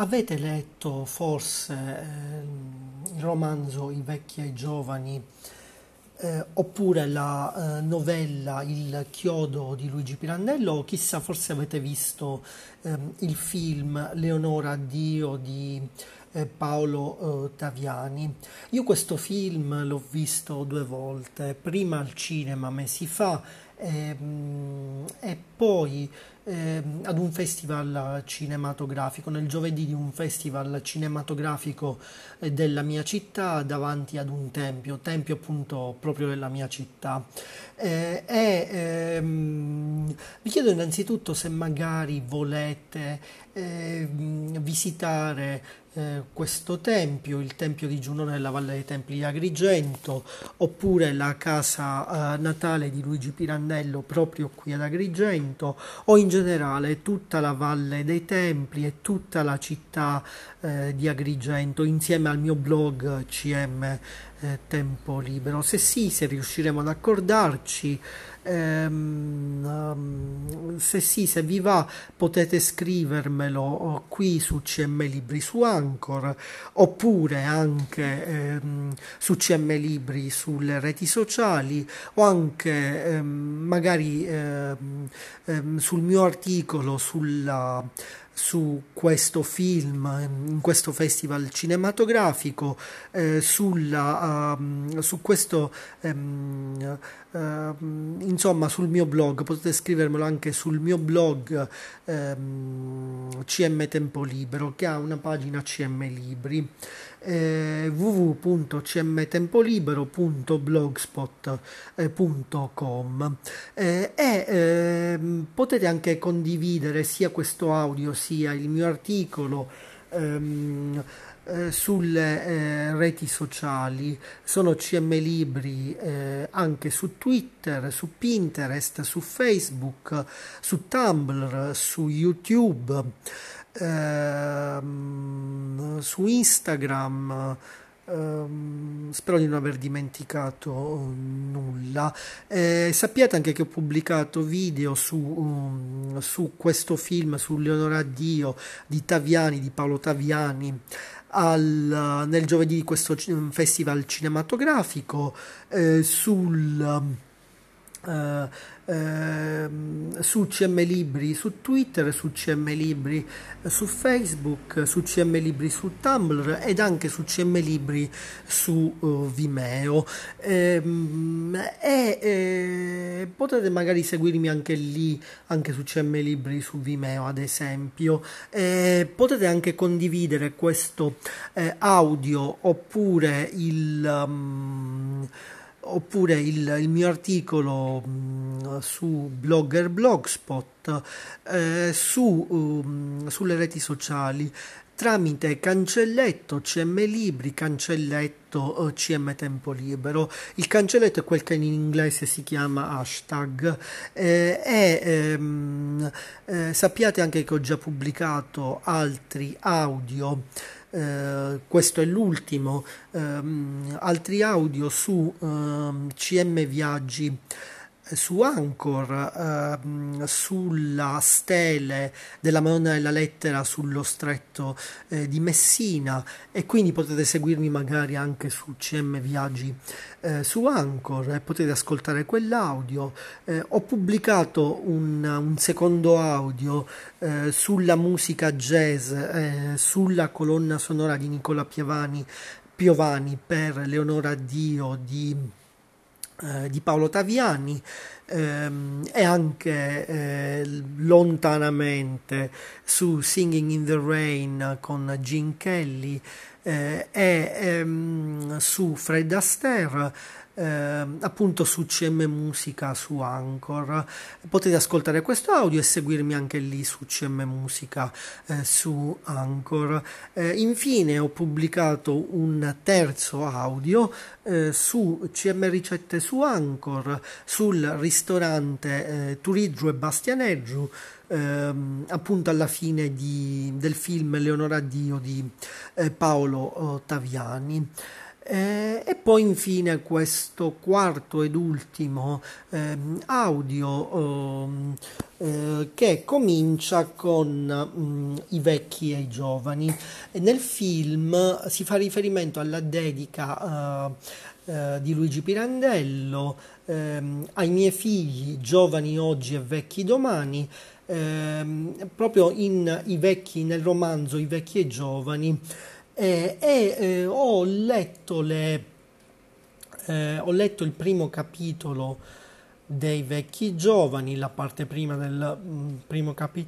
Avete letto forse eh, il romanzo I vecchi e i giovani eh, oppure la eh, novella Il chiodo di Luigi Pirandello o chissà forse avete visto ehm, il film Leonora Dio di eh, Paolo eh, Taviani. Io questo film l'ho visto due volte, prima al cinema mesi fa ehm, e poi eh, ad un festival cinematografico, nel giovedì di un festival cinematografico eh, della mia città davanti ad un tempio, tempio appunto proprio della mia città. Eh, e ehm, vi chiedo innanzitutto se magari volete ehm, visitare eh, questo tempio, il tempio di Giunone nella Valle dei Templi di Agrigento, oppure la casa eh, natale di Luigi Pirandello proprio qui ad Agrigento, o in generale tutta la Valle dei Templi e tutta la città eh, di Agrigento insieme al mio blog CM eh, Tempo Libero. Se sì, se riusciremo ad accordarci, ehm, um, se sì, se vi va, potete scrivermelo qui su CM Libri su Anchor oppure anche ehm, su CM Libri sulle reti sociali o anche ehm, magari ehm, ehm, sul mio articolo sulla su questo film, in questo festival cinematografico, eh, sulla, uh, su questo, um, uh, insomma, sul mio blog, potete scrivermelo anche sul mio blog um, CM Tempo Libero, che ha una pagina CM Libri eh, www.cmtempolibero.blogspot.com eh, e eh, potete anche condividere sia questo audio sia il mio articolo ehm, eh, sulle eh, reti sociali, sono CM Libri anche su Twitter, su Pinterest, su Facebook, su Tumblr, su YouTube ehm, su Instagram. Um, spero di non aver dimenticato nulla. Eh, sappiate anche che ho pubblicato video su, um, su questo film, su Leonora Dio di Taviani, di Paolo Taviani. Al, nel giovedì di questo festival cinematografico eh, sul Uh, uh, su CM Libri su Twitter, su CM Libri su Facebook, su CM Libri su Tumblr ed anche su CM Libri su uh, Vimeo. Ehm, e eh, potete magari seguirmi anche lì, anche su CM Libri su Vimeo, ad esempio. Eh, potete anche condividere questo eh, audio oppure il. Um, oppure il, il mio articolo mh, su Blogger Blogspot, eh, su, um, sulle reti sociali tramite cancelletto CM Libri, cancelletto CM Tempo Libero. Il cancelletto è quel che in inglese si chiama hashtag eh, e ehm, eh, sappiate anche che ho già pubblicato altri audio eh, questo è l'ultimo, ehm, altri audio su ehm, CM Viaggi eh, su Anchor, ehm, sulla stele della Madonna della Lettera sullo stretto eh, di Messina e quindi potete seguirmi magari anche su CM Viaggi eh, su Anchor e potete ascoltare quell'audio. Eh, ho pubblicato un, un secondo audio eh, sulla musica jazz, eh, sulla colonna sonora di Nicola Piovani, Piovani per Leonora Dio di, eh, di Paolo Taviani. Ehm, e anche eh, lontanamente su Singing in the Rain con Gene Kelly eh, e ehm, su Fred Astaire eh, appunto su CM Musica su Anchor. Potete ascoltare questo audio e seguirmi anche lì su CM Musica eh, su Anchor. Eh, infine ho pubblicato un terzo audio eh, su CM Ricette su Anchor sul ristorante eh, Turiggio e Bastianeggio. Ehm, appunto alla fine di, del film Leonora Dio di eh, Paolo Taviani. Eh, e poi infine questo quarto ed ultimo eh, audio ehm, eh, che comincia con mh, mm, i vecchi e i giovani. E nel film si fa riferimento alla dedica eh, eh, di Luigi Pirandello ehm, ai miei figli, giovani oggi e vecchi domani. Ehm, proprio in, i vecchi, nel romanzo I vecchi e i giovani e eh, ho letto le eh, ho letto il primo capitolo dei vecchi giovani, la parte prima del mm, primo, capi-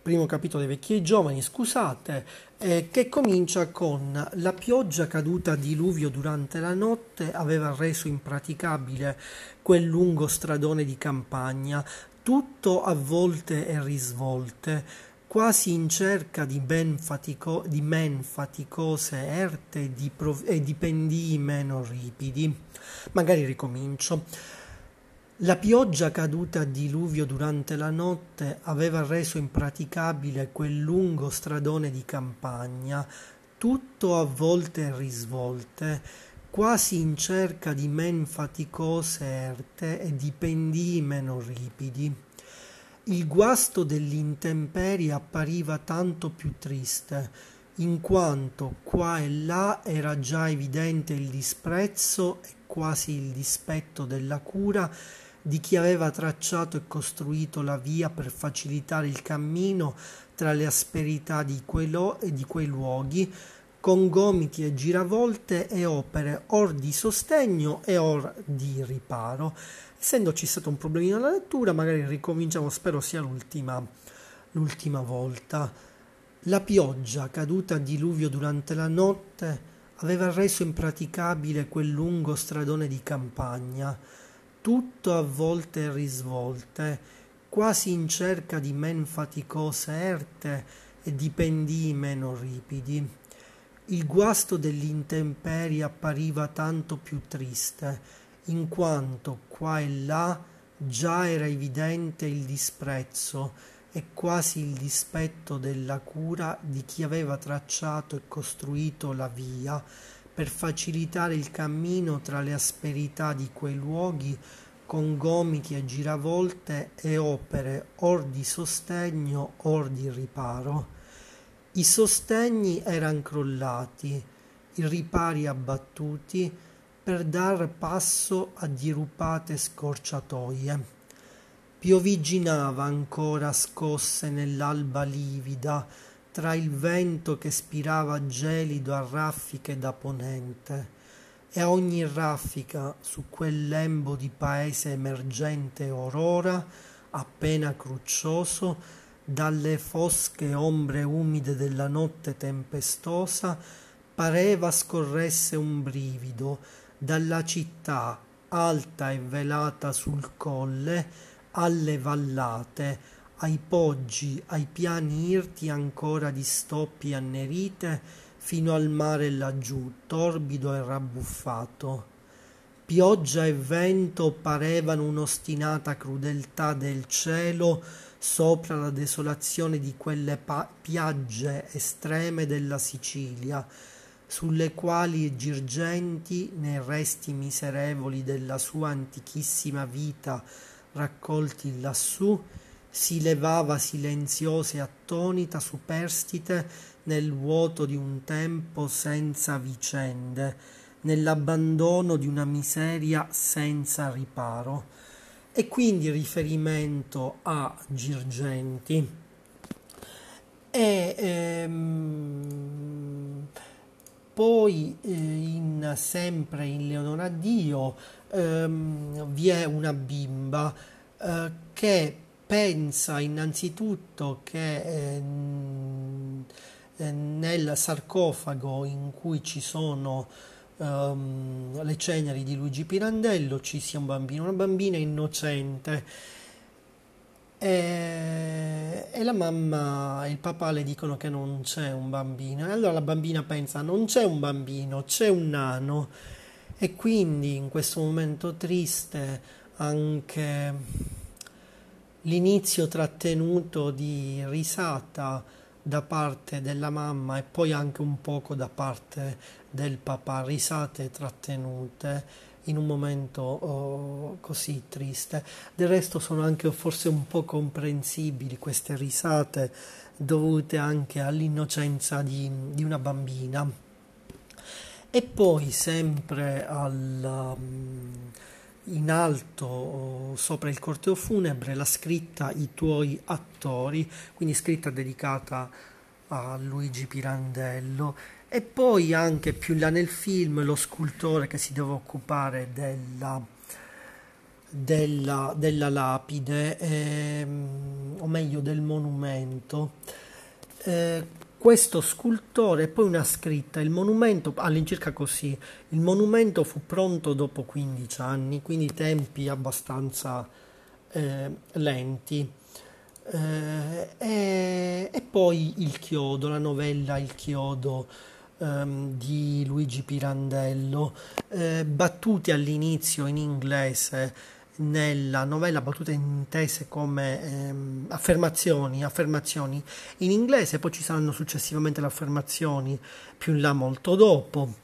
primo capitolo dei vecchi giovani, scusate, eh, che comincia con la pioggia caduta a diluvio durante la notte aveva reso impraticabile quel lungo stradone di campagna, tutto a volte e risvolte quasi in cerca di, ben fatico- di men faticose erte di, prov- e di pendii meno ripidi. Magari ricomincio. La pioggia caduta a diluvio durante la notte aveva reso impraticabile quel lungo stradone di campagna, tutto a volte e risvolte, quasi in cerca di men faticose erte e di pendii meno ripidi. Il guasto dell'intemperie appariva tanto più triste, in quanto qua e là era già evidente il disprezzo e quasi il dispetto della cura di chi aveva tracciato e costruito la via per facilitare il cammino tra le asperità di quei, lo- di quei luoghi, con gomiti e giravolte e opere or di sostegno e or di riparo essendoci stato un problemino alla lettura, magari ricominciamo, spero sia l'ultima, l'ultima volta. La pioggia caduta a diluvio durante la notte aveva reso impraticabile quel lungo stradone di campagna, tutto a volte e risvolte, quasi in cerca di men faticose erte e di pendii meno ripidi. Il guasto dell'intemperie appariva tanto più triste, in quanto qua e là già era evidente il disprezzo e quasi il dispetto della cura di chi aveva tracciato e costruito la via per facilitare il cammino tra le asperità di quei luoghi con gomiti e giravolte e opere or di sostegno or di riparo. I sostegni eran crollati, i ripari abbattuti, per dar passo a dirupate scorciatoie. Pioviginava ancora scosse nell'alba livida, tra il vento che spirava gelido a raffiche da ponente, e a ogni raffica su quel lembo di paese emergente orora, appena cruccioso, dalle fosche ombre umide della notte tempestosa, pareva scorresse un brivido, dalla città alta e velata sul colle alle vallate, ai poggi, ai piani irti ancora di stoppi annerite, fino al mare laggiù, torbido e rabbuffato. Pioggia e vento parevano un'ostinata crudeltà del cielo sopra la desolazione di quelle pa- piagge estreme della Sicilia, sulle quali girgenti nei resti miserevoli della sua antichissima vita raccolti lassù, si levava silenziosa e attonita superstite nel vuoto di un tempo senza vicende, nell'abbandono di una miseria senza riparo. E quindi riferimento a Girgenti. E, ehm, poi eh, in, sempre in Leonora Dio ehm, vi è una bimba eh, che pensa innanzitutto che eh, nel sarcofago in cui ci sono ehm, le ceneri di Luigi Pirandello ci sia un bambino, una bambina innocente e, e, la mamma e il papà le dicono che non c'è un bambino. E allora la bambina pensa: non c'è un bambino, c'è un nano. E quindi in questo momento triste anche l'inizio trattenuto di risata da parte della mamma e poi anche un poco da parte del papà, risate trattenute in un momento oh, così triste. Del resto sono anche forse un po' comprensibili queste risate dovute anche all'innocenza di, di una bambina. E poi sempre al, um, in alto sopra il corteo funebre la scritta I tuoi attori, quindi scritta dedicata a Luigi Pirandello e poi anche più là nel film lo scultore che si deve occupare della, della, della lapide, ehm, o meglio del monumento. Eh, questo scultore e poi una scritta, il monumento all'incirca così, il monumento fu pronto dopo 15 anni, quindi tempi abbastanza eh, lenti. Eh, e, e, poi il chiodo, la novella Il chiodo ehm, di Luigi Pirandello, eh, battute all'inizio in inglese nella novella battute intese come ehm, affermazioni, affermazioni. In inglese, poi ci saranno successivamente le affermazioni più in là molto dopo,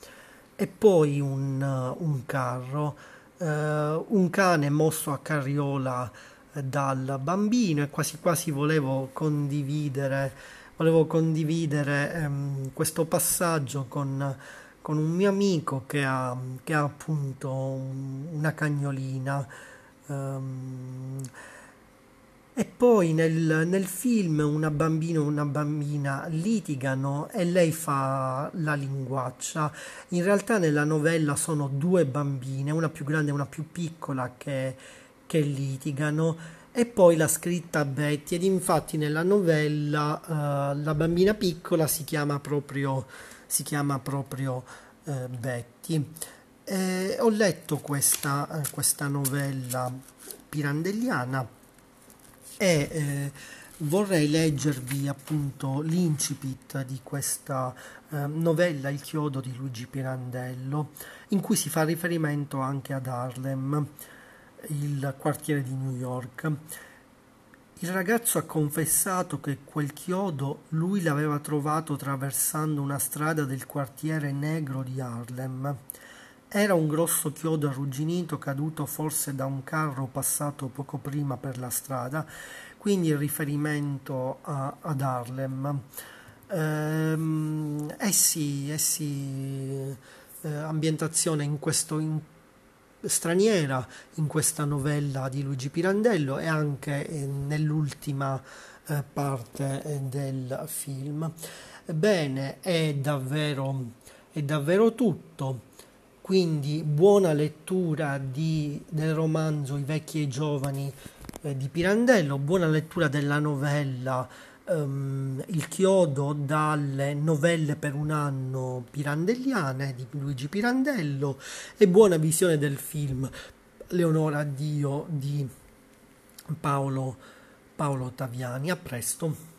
e poi un, un carro, eh, un cane mosso a carriola dal bambino. E quasi quasi volevo condividere volevo condividere ehm, questo passaggio con, con, un mio amico che ha, che ha appunto un, una cagnolina. Um, e poi nel, nel, film una bambina e una bambina litigano e lei fa la linguaccia. In realtà nella novella sono due bambine, una più grande e una più piccola, che, che litigano e poi la scritta Betty ed infatti nella novella uh, la bambina piccola si chiama proprio, si chiama proprio uh, Betty. Eh, ho letto questa, uh, questa, novella pirandelliana e eh, vorrei leggervi appunto l'incipit di questa novella Il chiodo di Luigi Pirandello in cui si fa riferimento anche ad Harlem il quartiere di New York. Il ragazzo ha confessato che quel chiodo lui l'aveva trovato attraversando una strada del quartiere negro di Harlem. Era un grosso chiodo arrugginito caduto forse da un carro passato poco prima per la strada, quindi il riferimento a, ad Harlem. Ehm, eh sì, eh sì, eh, ambientazione in questo, in straniera in questa novella di Luigi Pirandello e anche eh, nell'ultima eh, parte eh, del film. Bene, è davvero, è davvero tutto. Quindi buona lettura di, del romanzo I vecchi e i giovani eh, di Pirandello, buona lettura della novella um, Il chiodo dalle novelle per un anno pirandelliane di Luigi Pirandello e buona visione del film Leonora Dio di Paolo, Paolo Taviani. A presto.